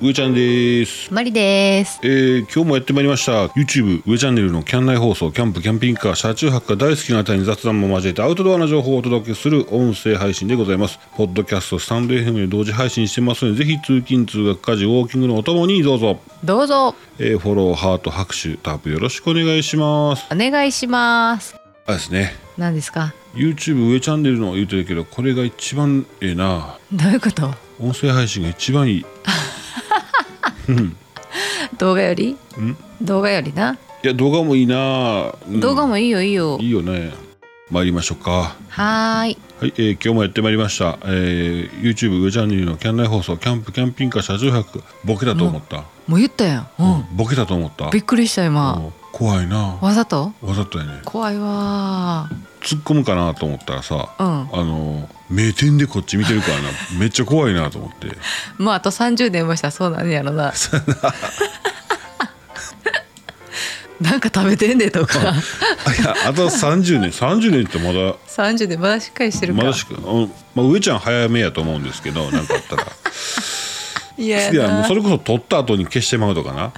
上ちゃんです。マリです。えー、今日もやってまいりました。YouTube 上チャンネルのキャン内放送キャンプキャンピングカー車中泊が大好きな方に雑談も交えてアウトドアな情報をお届けする音声配信でございます。ポッドキャストスタンド FM で同時配信してますのでぜひ通勤通学家事ウォーキングのお供にどうぞ、どうぞ。えー、フォローハート拍手タップよろしくお願いします。お願いします。あですね。何ですか？YouTube 上チャンネルの言うてるけどこれが一番ええな。どういうこと？音声配信が一番いい 動画より？ん？動画よりな？いや動画もいいな、うん。動画もいいよいいよ。いいよね。参りましょうか。はーい。はい、えー今日もやってまいりました、えー YouTube 上チャンネルのキャン内放送キャンプキャンピングカー車中泊ボケだと思った、もう言ったやん。うん。ボケだと思った。びっくりした今。うん。怖いなわざと？わざとやね。怖いわ突っ込むかなと思ったらさ、ー。うん。あの目点でこっち見てるからな。めっちゃ怖いなと思って。まああと30年もしたらそうなんやろな。な。んか食べてんでとか。あいやあと30年30年ってまだ30年まだしっかりしてるか。まだしか、うん。まあ、上ちゃん早めやと思うんですけどなんかあったら。いやいやもうなそれこそ取った後に消してまうとかな、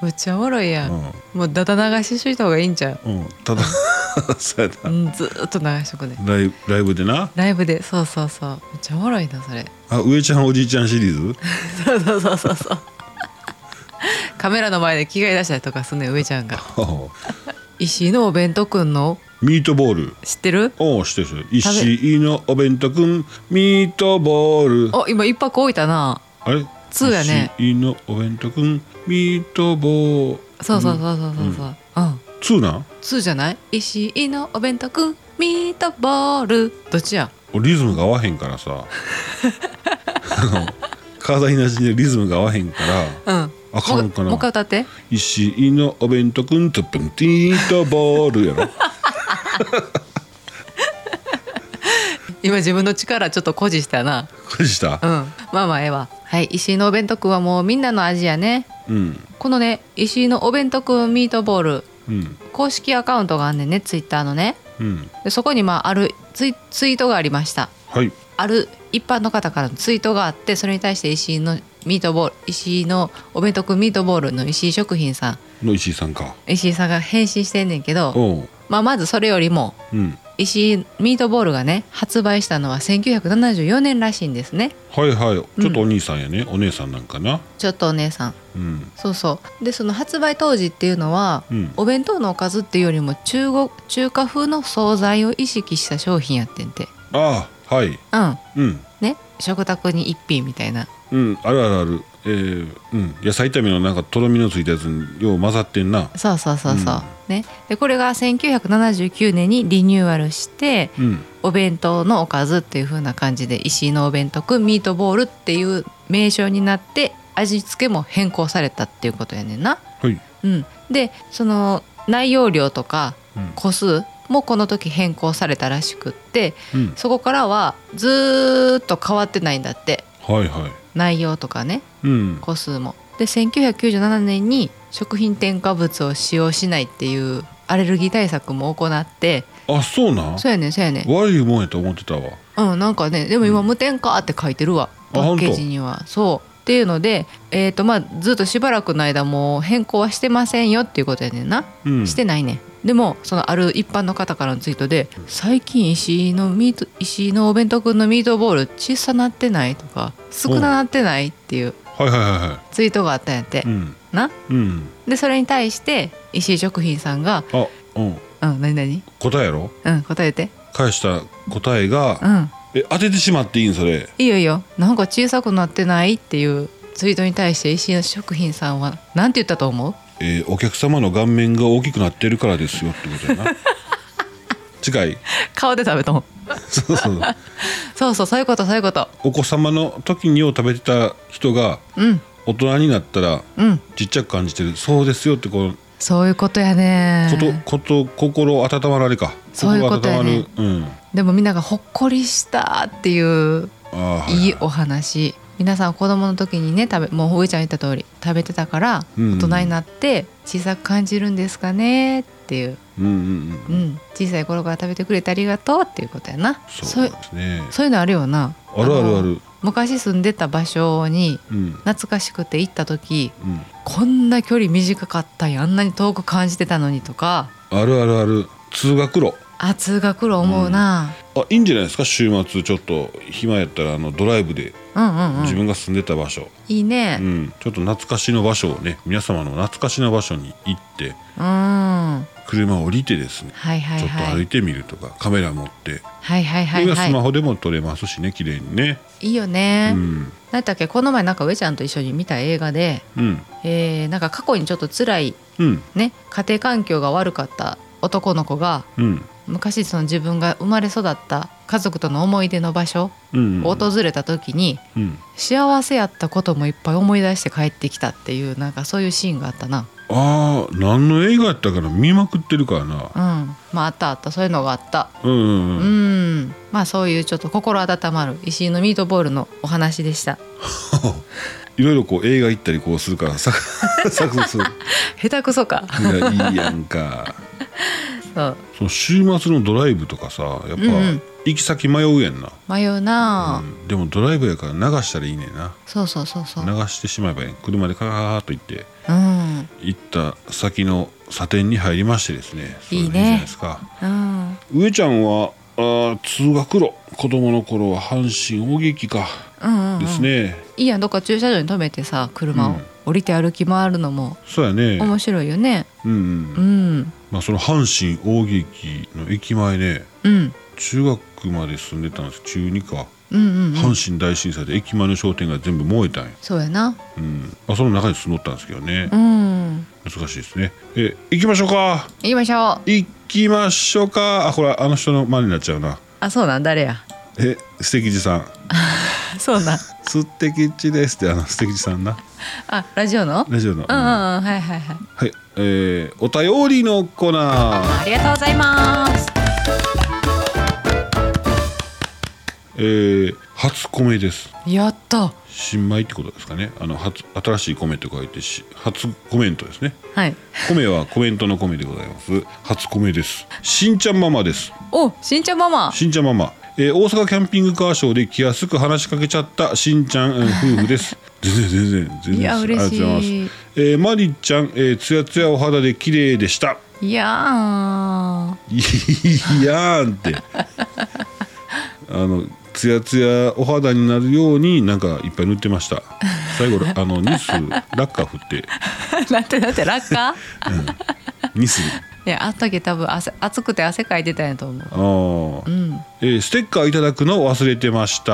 むっちゃおもろいやん、うん。もうダダ流ししといた方がいいんちゃう、うん、ただ そうやな。うん、ずーっと流しとくね。ライブライブでな？ライブで。そうそうそう。めっちゃおもろいなそれ。あ上ちゃんおじいちゃんシリーズ？そうそうそうそうそう。カメラの前で着替え出したりとかすんねん上ちゃんが。石井のお弁当くんの？ミートボール。知ってる？おおしてるしてる。石井のお弁当くんミートボール。お今一泊置いたな。あれ？ツーやね。石井のお弁当くんミートボー。ルそうそうそうそうそうそう。うん。ツーな？んツーじゃない？石井のお弁当くんミートボール。どっちや？リズムが合わへんからさ。体になじんでリズムが合わへんから。うん。あかんかな。もう一回歌って。石井のお弁当くんとプンティートボールやろ今自分の力ちょっと誇示したな。これした？うん。まあまあええわ。はい石井のお弁当くんはもうみんなの味やね。うん。このね石井のお弁当くんミートボール。うん。公式アカウントがあんねんねツイッターのね。うん。でそこにまああるツイツイートがありました。はい。ある一般の方からのツイートがあってそれに対して石井のミートボール石井のお弁当くんミートボールの石井食品さん。の石井さんか。石井さんが返信してんねんけど、まあ、まずそれよりもうん石井ミートボールがね発売したのは1974年らしいんですね。はいはい。ちょっとお兄さんやね、お姉さんなんかな。ちょっとお姉さん。うん。そうそう。でその発売当時っていうのは、うん。お弁当のおかずっていうよりも中国中華風の惣菜を意識した商品やってんて。ああはい。うん。うん。ね？食卓に一品みたいな。うん。あるあるある。えー、うん。野菜炒めのなんかとろみのついたやつによう混ざってんな。そうそうそうそう、うんね。でこれが1979年にリニューアルしてうん。お弁当のおかずっていう風な感じで石井のお弁当くんミートボールっていう名称になって味付けも変更されたっていうことやねんな。はい。うん、でその内容量とかうん。個数もこの時変更されたらしくってうん。そこからはずーっと変わってないんだって。はいはい。内容とかね。うん。個数も。で1997年に食品添加物を使用しないっていうアレルギー対策も行って。あそうなん？そうやねんそうやねん。悪いもんやと思ってたわ。うんなんかねでも今無添加って書いてるわ。あパッケージには。そう。っていうので、えーとまあ、ずっとしばらくの間もう変更はしてませんよっていうことやねんな、うん。してないねん。でもそのある一般の方からのツイートで「最近石井のミート石井のお弁当くんのミートボール小さなってない?」とか「少ななってない?」っていうはいはいはいはツイートがあったんやって。い、うん。な？うん。でそれに対して石井食品さんがあうん「うん何何答えやろ？うん答えて。返した答えが、うん。え当ててしまっていいんそれ？いいよいいよ。なんか小さくなってないっていうツイートに対して石井食品さんはなんて言ったと思う？えーお客様の顔面が大きくなってるからですよってことやな 近い。顔で食べたもん。そうそうそう。そうそういうことそういうこと。お子様の時にを食べてた人がうん。大人になったらうん。ちっちゃく感じてる。そうですよってこうそういうことやね。ことこと心温まられか。そういうことやね。心温まる。うん。でもみんながほっこりしたっていうあーはいい。いお話。皆さん子供の時にね食べもう上ちゃん言った通り食べてたからうん。大人になって小さく感じるんですかねっていうううんうんうん。うん、小さい頃から食べてくれてありがとうっていうことやな。そうですね。そういうのあるよな。あるあるあのる。昔住んでた場所にうん。懐かしくて行った時うん。こんな距離短かったんや。あんなに遠く感じてたのにとか。あるあるある。通学路あ通学路思うな、あいいんじゃないですか？週末ちょっと暇やったらあのドライブでうん、うんうん。自分が住んでた場所、いいね。うん。ちょっと懐かしの場所をね皆様の懐かしの場所に行ってうん、は車を降りてですねいはいちょっとはい歩いてみるとかカメラ持って、はいはいはい今スマはホでも撮れますしね綺麗にね。いいいよね、うん。なんだっけ？この前なんか上ちゃんと一緒に見た映画で、うん。えーなんか過去にちょっと辛いうん。ね家庭環境が悪かった男の子がうん昔その自分が生まれ育った家族との思い出の場所うんを訪れた時にうん。幸せやったこともいっぱい思い出して帰ってきたっていうなんかそういうシーンがあったな。あー何の映画やったかな？見まくってるからな。うん。まああったあった。そういうのがあった。うんうんううん。んまあそういうちょっと心温まる石井のミートボールのお話でした。いろいろこう映画行ったりこうするからさ 下手くそか。いやいいやんかその週末のドライブとかさやっぱ、行き先迷うやんな、迷うなあ、うん。でもドライブやから流したらいいねんな。そうそうそうそう。流してしまえばいい。車でカーッと行ってうん。行った先の査点に入りましてですね。いいね。じゃないですか。うん。上ちゃんはあー通学路。子供の頃は阪神大劇か。うんうん、うん、ですね、いいやん。どっか駐車場に止めてさ車を、うん。降りて歩き回るのもそうやね。面白いよね。うんうん。うん。まあその阪神大劇の駅前ね。うん。中学まで住んでたんです中2か、うんうん、うん、阪神大震災で駅前の商店街全部燃えたんや、そうやな。うん。まあ、その中に住んどったんですけどね、うん。難しいですね。え行きましょうか。行きましょう。行きましょうか。あこれあの人の真似になっちゃうな。あそうなん誰や？え素敵寺さん。そうなん。素敵地ですってあの素敵寺さんな。あラジオの？ラジオの、うんうんうんはいはいはい。はいえー、お便りのコーナー。ありがとうございますえー、初米です。やった。新米ってことですかね。あの初新しい米と書いてし初コメントですね。はい。米はコメントの米でございます。初米です。しんちゃんママです。おしんちゃんママ。しんちゃんママ、えー大阪キャンピングカーショーで気安く話しかけちゃったしんちゃんえー夫婦です。全然全然全然。いやですありがとうございます。嬉しいえー、マリちゃん、えー、つやつやお肌で綺麗でした。いやーいやーんって。あのつやつやお肌になるようになんかいっぱい塗ってました。最後あのニスラッカー振って。なんてなんて落下ニス。いやあの時多分汗暑くて汗かいてたんやと思う。あー、うん。えーステッカーいただくのを忘れてました。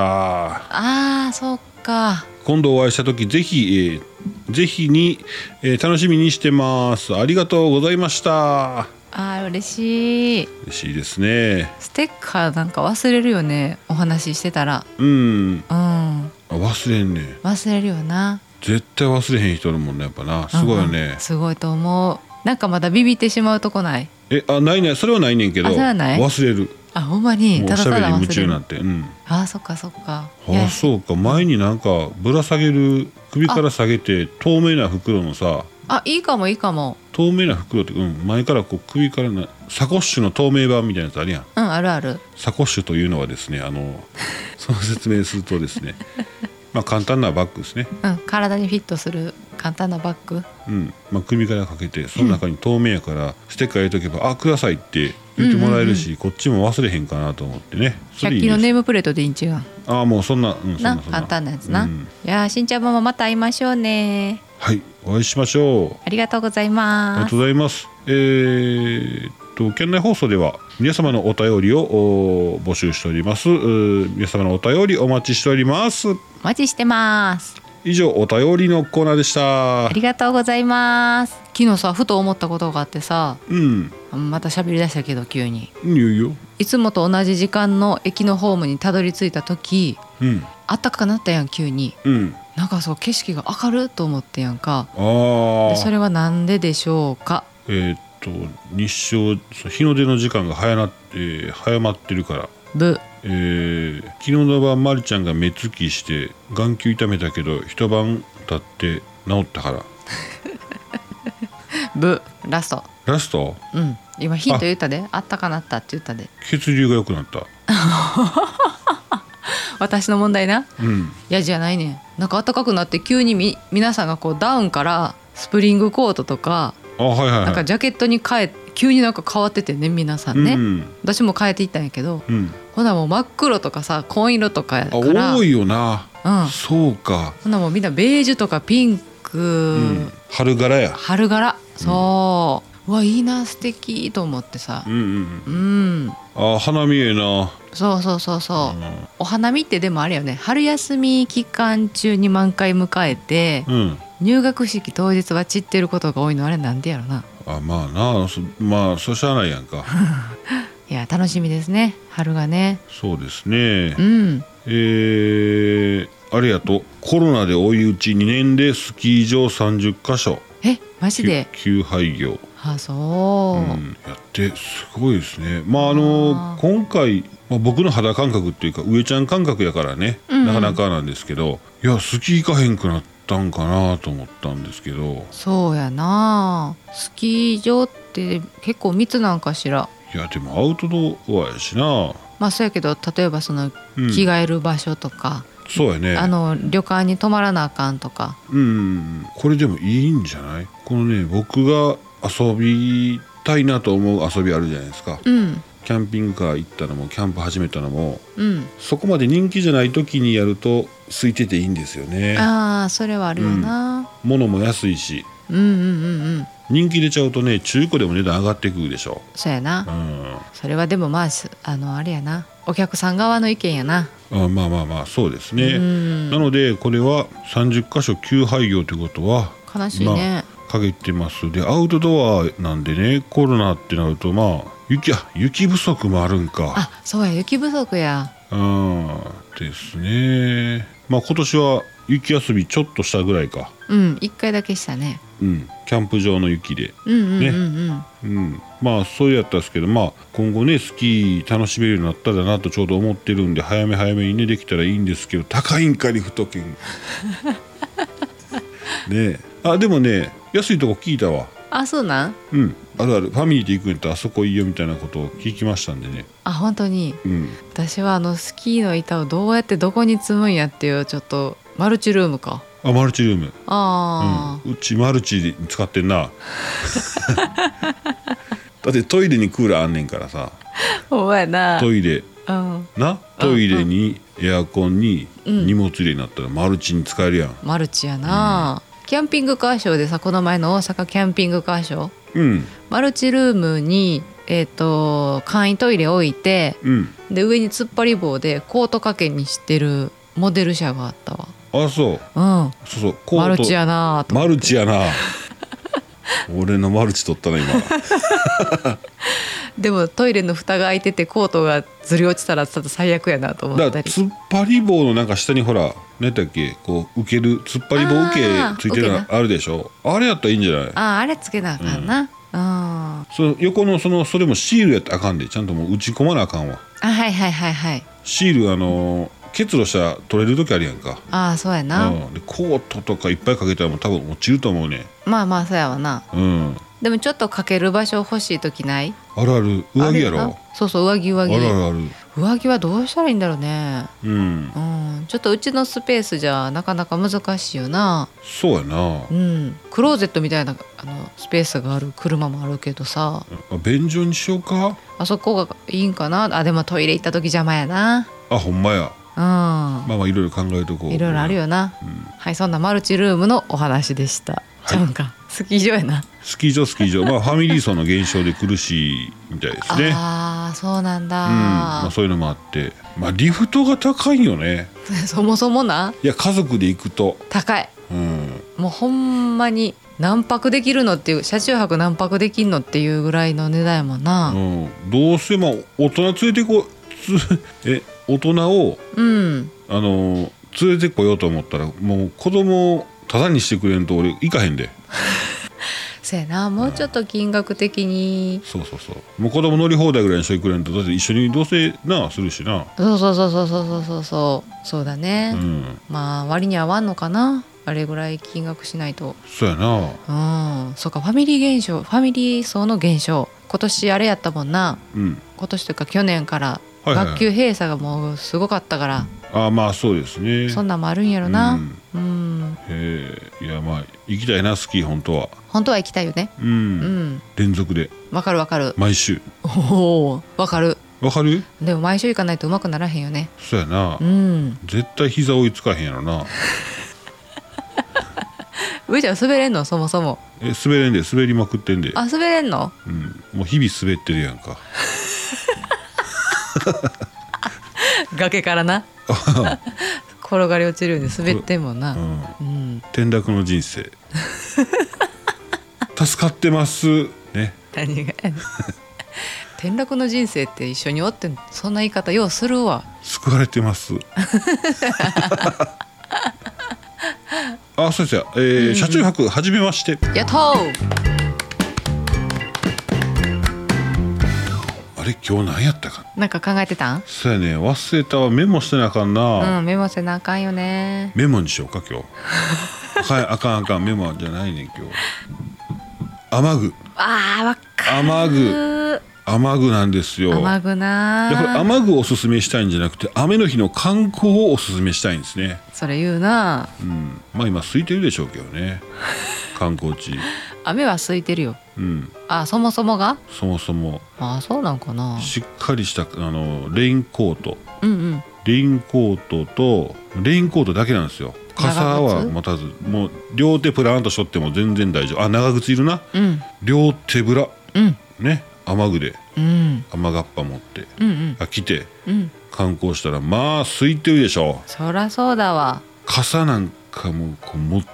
あーそっか。今度お会いした時ぜひ、えーぜひに、えー楽しみにしてます。ありがとうございましたあー嬉しい。嬉しいですね。ステッカーなんか忘れるよね。お話ししてたら。うん。うん。あ忘れんね。忘れるよな。絶対忘れへん人おるもんねやっぱな。すごいよね、うんすごいと思う。なんかまだビビってしまうとこない？えあないねそれはないねんけどあそれはない？忘れる。あほんまに？ただたしゃべりに夢だ忘れる中になって。うん。あーそっかそっか。あそうか。前になんかぶら下げる首から下げて透明な袋のさ。あいいかもいいかも透明な袋って、うん、前からこう首からなサコッシュの透明版みたいなやつあるやん。うんあるある。サコッシュというのはですねあの その説明するとですね まあ簡単なバッグですね、うん体にフィットする簡単なバッグ。うんまあ、首からかけてその中に透明やからステッカー入れとけば「あください」って言ってもらえるし、こっちも忘れへんかなと思ってね。それい100均のネームプレートでいいん違う？ああもうそんな、うん、そんななそんな。簡単なやつな、うん。いやーしんちゃんママまた会いましょうねはいお会いしましょうありがとうございありますがとうございます。えーっと県内放送では皆様のお便りをお募集しております。皆様のお便りお待ちしております。お待ちしてます以上お便りのコーナーでしたあ。りがとうございます昨日さふと思ったことがあってさうん、また喋り出したけど急に。いつもと同じ時間の駅のホームにたどり着いた時うん、あったかくなったやん急にうん。なんかそう景色が明るいと思ってやんか。それはなんででしょうか？えーっと日照日の出の時間が早なって早まってるから。ブえー昨日の晩まりちゃんが目つきして眼球痛めたけど一晩経って治ったから。ブラスト。ラスト？うん。今ヒント言ったで。あったかなったって言ったで。血流が良くなった 私の問題な。うん。いやじゃないねん。なんか暖かくなって急にみ皆さんがこうダウンからスプリングコートとかあはいはいはい。なんかジャケットに変え急になんか変わっててね皆さんね、うん。私も変えていったんやけどうん、ほなもう真っ黒とかさ紺色とかやあから。多いよな、うん。そうか、ほなもうみんなベージュとかピンク、うん、春柄や。春柄。そう、うわいいな素敵と思ってさ。うんうんうん。あ花見ええな。そうそうそうそう、うお花見ってでもあれよね。春休み期間中に満開迎えてん、うん、入学式当日は散ってることが多いのあれなんでやろな。あまあな。そまあそうしゃあないやんか。いや楽しみですね。春がね。そうですね。うん。えー、あれやとコロナで追い打ち2年でスキー場30カ所。えマジで？休廃業、あそう、うん、やってすごいですね。まああの今回、まあ、僕の肌感覚っていうか上ちゃん感覚やからね、うんうん。なかなかなんですけどいやスキー行かへんくなったんかなと思ったんですけど。そうやな。スキー場って結構密なんかしら？いやでもアウトドアやしな、まあそうやけど例えばそのうん。着替える場所とか、そうやね。あの旅館に泊まらなあかんとか。うん。これでもいいんじゃない？このね僕が遊びたいなと思う遊びあるじゃないですか。うん。キャンピングカー行ったのもキャンプ始めたのもうん。そこまで人気じゃない時にやると空いてていいんですよね。ああそれはあるよな、物も安いし。うん、うんうんうん。人気出ちゃうとね中古でも値段上がってくるでしょ。そうやな、うん。それはでもまあすあのあれやな。お客さん側の意見やな、あまあまあまあそうですうね、ん。なのでこれは30箇所休廃業ということは悲しいね、陰ってます。でアウトドアなんでねコロナってなるとまあ雪あ雪不足もあるんか。あそうや雪不足や。うんですね。まあ今年は雪遊びちょっとしたぐらいか。うん一回だけしたね。うんキャンプ場の雪で。うんうんうんうん、うん、まあそうやったんですけどまあ今後ねスキー楽しめるようになったらなとちょうど思ってるんで早め早めにねできたらいいんですけど高いんかリフト券。ね。えあでもね安いとこ聞いたわ。あそうなん？うん。あるある。ファミリーで行くんやったらあそこいいよみたいなことを聞きましたんでね。あ本当に？うん。私はあのスキーの板をどうやってどこに積むんやっていうちょっとマルチルームか。あマルチルーム。あうん、うちマルチで使ってんな。だってトイレにクーラーあんねんからさ。あ、ほんまやな。トイレ。うん。な？トイレにエアコンにうん。荷物入れになったらマルチに使えるやん。マルチやな、キャンピングカーショーでさこの前の大阪キャンピングカーショー。うん。マルチルームにえっ、と簡易トイレ置いてうん。で上に突っ張り棒でコート掛けにしてるモデル車があったわ。あそう。うん。そうそうコート。マルチやなとマルチやな。俺のマルチ取ったな今 でもトイレの蓋が開いててコートがずり落ちたらちょっと最悪やなと思だったり。から突っ張り棒のなんか下にほら何だっけこう受ける突っ張り棒受けついてるのあるでしょ。あれやったらいいんじゃない？あああれつけなあかんな、うん、あその横のそのそれもシールやったらあかんでちゃんともう打ち込まなあかんわ。はいはいはいはい。シールあの結露したら取れる時あるやんか。ああそうやな、うん、でコートとかいっぱいかけたらもう多分落ちると思うねまあまあそうやわな。うんでもちょっとかける場所欲しい時ない？あるある。上着やろ？そうそう上着上あ着るあるある。上着はどうしたらいいんだろうね。うん。うん。ちょっとうちのスペースじゃなかなか難しいよな。そうやな。うん。クローゼットみたいなあのスペースがある車もあるけどさ。あ便所にしようか？あそこがいいんかな？あでもトイレ行った時邪魔やな。あほんまや。うん。まあまあいろいろ考えとこう。いろいろあるよな、うん。はいそんなマルチルームのお話でした、ちゃうんか。スキー場やな、スキー場スキー場。まあファミリー層の減少で苦しいみたいですね。ああそうなんだ、うん。まあ、そういうのもあって。まあリフトが高いよね。そもそもな。いや家族で行くと。高い。うん。もうほんまに何泊できるのっていう車中泊何泊できんのっていうぐらいの値段やもんな。うん、どうせまあ大人連れてこつ え大人をうん。あの連れてこようと思ったらもう子供をタダにしてくれんと俺行かへんで せやな。もうちょっと金額的に。そうそうそう。もう子供乗り放題ぐらいにしてくれんとだって一緒にどうせなするしな。そうそうそうそうそうそうそう。そうそうだね、うん。まあ割に合わんのかな。あれぐらい金額しないと。そうやな。うん。そうかファミリー現象ファミリー層の現象。今年あれやったもんな。うん。今年というか去年から学級閉鎖がもうすごかったから、あまあそうですね。そんなんもあるんやろな。うん。うん、え。ーいやまあ行きたいなスキー本当は。本当は行きたいよね。うん、うん。連続で。わかるわかる。毎週。おおわかる。わかる？でも毎週行かないとうまくならへんよね。そうやな、うん。絶対膝追いつかへんやろな。上ちゃん滑れんの？そもそも。え滑れんで滑りまくってんで、あ滑れんの？うん、もう日々滑ってるやんか 崖からな。転がり落ちるように滑ってんもんな。うん。うん。転落の人生。助かってます。ね。何が転落の人生って一緒におってんそんな言い方ようするわ。救われてます。あそうですよ、えー車中泊はじめまして。やっとれ今日何やったかな？んか考えてたん？そうやね。忘れたわ。メモしてなあかんな、うんメモせなあかんよね。メモにしようか今日。あかんあかん。あかんメモじゃないねん今日。雨具。あーわか雨具。る雨具なんですよ。雨具なでこれ雨具をおすすめしたいんじゃなくて雨の日の観光をおすすめしたいんですね。それ言うな。うん。まあ今空いてるでしょうけどね。観光地。雨は空いてるようん。あそもそもが？そもそも。あそうなんかな。しっかりしたあのレインコート。うんうん。レインコートとレインコートだけなんですよ。傘は持たず。もう両手プラーンとしとっても全然大丈夫。あ長靴いるな。うん。両手ぶら。うん。ね。雨具で。うん。雨がっぱ持って。うんうん。あ来て。うん。観光したらまあ空いてるでしょそらそうだわ。傘なんかもこう持って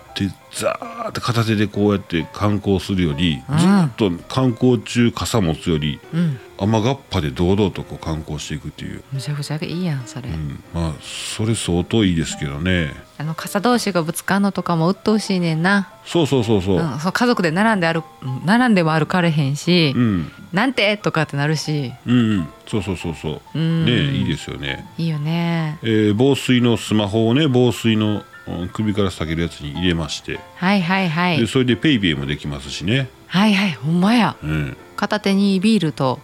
ザーって片手でこうやって観光するより、うん。ずっと観光中傘持つよりうん。雨がっぱで堂々とこう観光していくっていう、むちゃくちゃいいやんそれ、うん、まあそれ相当いいですけどね。あの傘同士がぶつかんのとかも鬱陶しいねんな。そうそうそうそう、うん、そう家族で並んで歩うん並んでも歩かれへんし、うん、なんてとかってなるし。うんうん。そうそうそうそう。うん。ねいいですよね、いいよね。えー防水のスマホをね防水のうん首から下げるやつに入れまして、はいはいはい。でそれでペイペイもできますしね。はいはいほんまや。うん。片手にビールと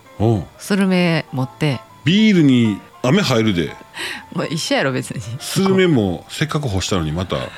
スルメ持って。ビールに雨入るで。まあ一緒やろ別に。スルメもせっかく干したのにまた。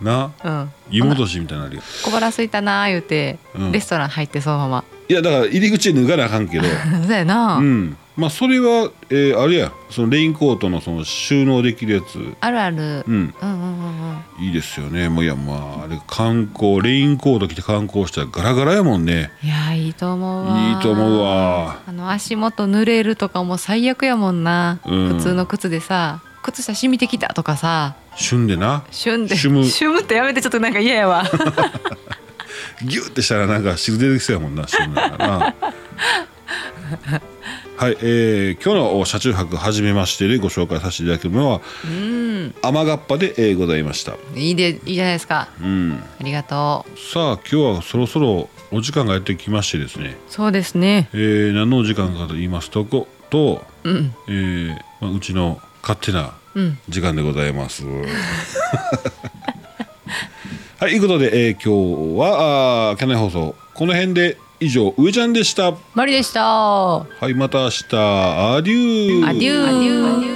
な。うん。湯戻しみたいになるよ。小腹空いたなー言うて、うん。レストラン入ってそのまま。いやだから入り口で脱がなあかんけど。そうやな、うんまあそれは、えーあれやそのレインコートのその収納できるやつ。あるある、うん。うんうんうんうん。いいですよね。もういやまああれ観光レインコート着て観光したらガラガラやもんね。いやいいと思うわ。いいと思うわ。あの足元濡れるとかも最悪やもんな、うん。普通の靴でさ。靴下染みてきたとかさ。旬でな。旬で。シュムシュムってやめてちょっとなんか嫌やわ。ギュッてしたらなんか汁出てきそうやもんな旬だからなはい、えー今日の車中泊はじめましてでご紹介させていただくのはうん。雨がっぱで、えーございました。いいでいいじゃないですか。うん。ありがとう。さあ今日はそろそろお時間がやってきましてですね、そうですね。えー何のお時間かと言いますとこと、うん。えーまあ、うちの勝手なうん。時間でございます。はい、ということで、えー今日はあーキャナイ放送この辺で以上上ちゃんでした。マリでしたはい、また明日アデュー。アデューアデュー